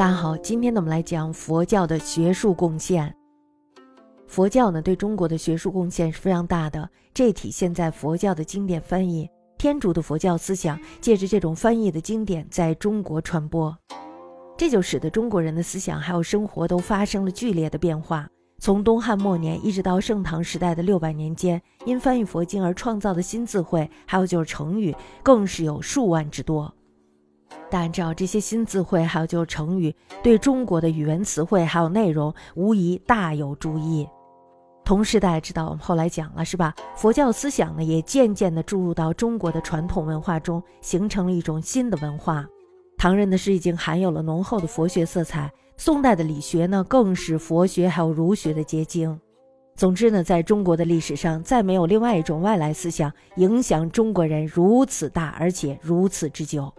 大家好，今天呢我们来讲佛教的学术贡献。佛教呢对中国的学术贡献是非常大的，这体现在佛教的经典翻译。天竺的佛教思想借着这种翻译的经典在中国传播，这就使得中国人的思想还有生活都发生了剧烈的变化。从东汉末年一直到盛唐时代的六百年间，因翻译佛经而创造的新字汇，还有就是成语，更是有数万之多。但照这些新词汇，还有就是成语，对中国的语文词汇还有内容，无疑大有注意。同时，大家知道我们后来讲了是吧？佛教思想呢，也渐渐地注入到中国的传统文化中，形成了一种新的文化。唐人的诗已经含有了浓厚的佛学色彩，宋代的理学呢，更是佛学还有儒学的结晶。总之呢，在中国的历史上，再没有另外一种外来思想影响中国人如此大，而且如此之久。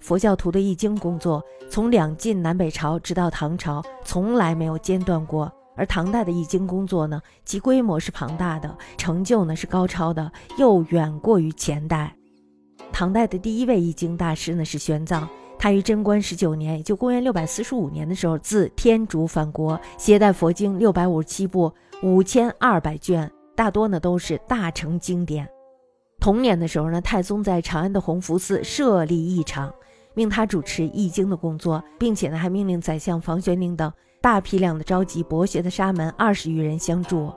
佛教徒的译经工作，从两晋南北朝直到唐朝，从来没有间断过。而唐代的译经工作呢，其规模是庞大的，成就呢是高超的，又远过于前代。唐代的第一位译经大师呢是玄奘，他于贞观十九年，也就公元六百四十五年的时候，自天竺返国，携带佛经六百五十七部，五千二百卷，大多呢都是大成经典。同年的时候呢，太宗在长安的弘福寺设立译场。命他主持易经的工作，并且呢，还命令宰相房玄龄等大批量的召集博学的沙门二十余人相助。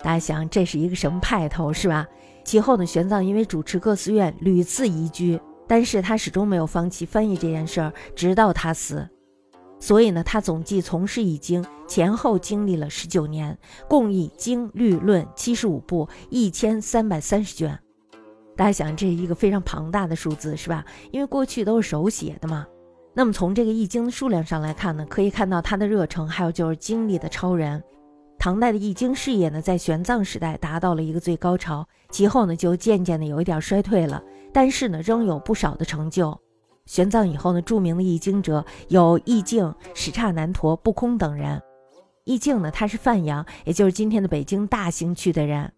大家想，这是一个什么派头，是吧？其后呢，玄奘因为主持各寺院，屡次移居，但是他始终没有放弃翻译这件事儿，直到他死。所以呢，他总计从事易经前后经历了十九年，共译经律论七十五部，一千三百三十卷。大家想，这是一个非常庞大的数字，是吧？因为过去都是手写的嘛。那么从这个易经的数量上来看呢，可以看到他的热诚，还有就是经历的超人。唐代的易经事业呢，在玄奘时代达到了一个最高潮，其后呢就渐渐的有一点衰退了，但是呢仍有不少的成就。玄奘以后呢，著名的易经者有易净、史刹难陀、不空等人。易净呢，他是范阳，也就是今天的北京大兴区的人。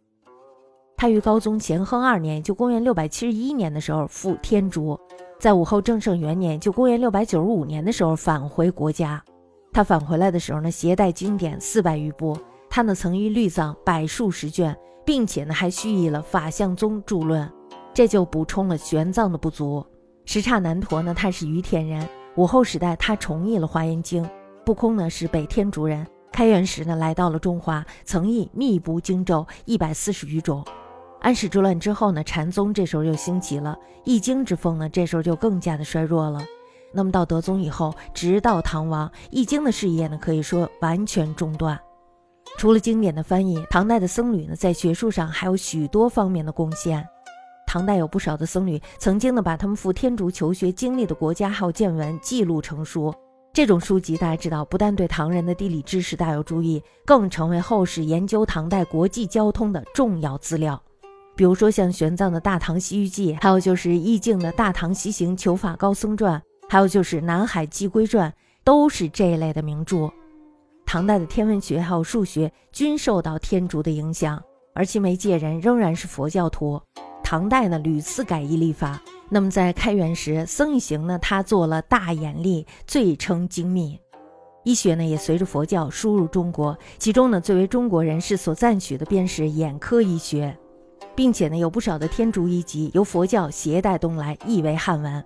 他于高宗乾亨二年，就公元六百七十一年的时候赴天竺，在武后正圣元年，就公元六百九十五年的时候返回国家。他返回来的时候呢，携带经典四百余部，他呢曾于律藏百数十卷，并且呢还续译了法相宗著论，这就补充了玄奘的不足。什刹南陀呢，他是于田人，武后时代他重译了华严经。不空呢是北天竺人，开元时呢来到了中华，曾译密部经咒一百四十余种。安史之乱之后呢，禅宗这时候又兴起了，易经之风呢，这时候就更加的衰弱了。那么到德宗以后，直到唐王，易经的事业呢，可以说完全中断。除了经典的翻译，唐代的僧侣呢，在学术上还有许多方面的贡献。唐代有不少的僧侣曾经呢，把他们赴天竺求学经历的国家还有见闻记录成书。这种书籍大家知道，不但对唐人的地理知识大有注意，更成为后世研究唐代国际交通的重要资料。比如说像玄奘的《大唐西域记》，还有就是易净的《大唐西行求法高僧传》，还有就是《南海寄归传》，都是这一类的名著。唐代的天文学还有数学均受到天竺的影响，而其媒介人仍然是佛教徒。唐代呢屡次改易历法，那么在开元时，僧一行呢他做了大眼历，最称精密。医学呢也随着佛教输入中国，其中呢最为中国人士所赞许的便是眼科医学。并且呢，有不少的天竺遗迹由佛教携带东来，译为汉文。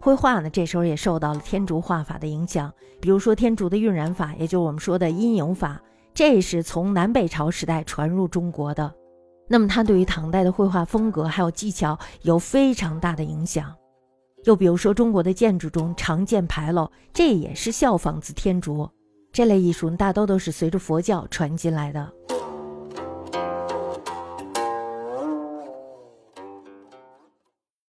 绘画呢，这时候也受到了天竺画法的影响。比如说天竺的晕染法，也就是我们说的阴影法，这是从南北朝时代传入中国的。那么它对于唐代的绘画风格还有技巧有非常大的影响。又比如说中国的建筑中常见牌楼，这也是效仿自天竺。这类艺术大多都是随着佛教传进来的。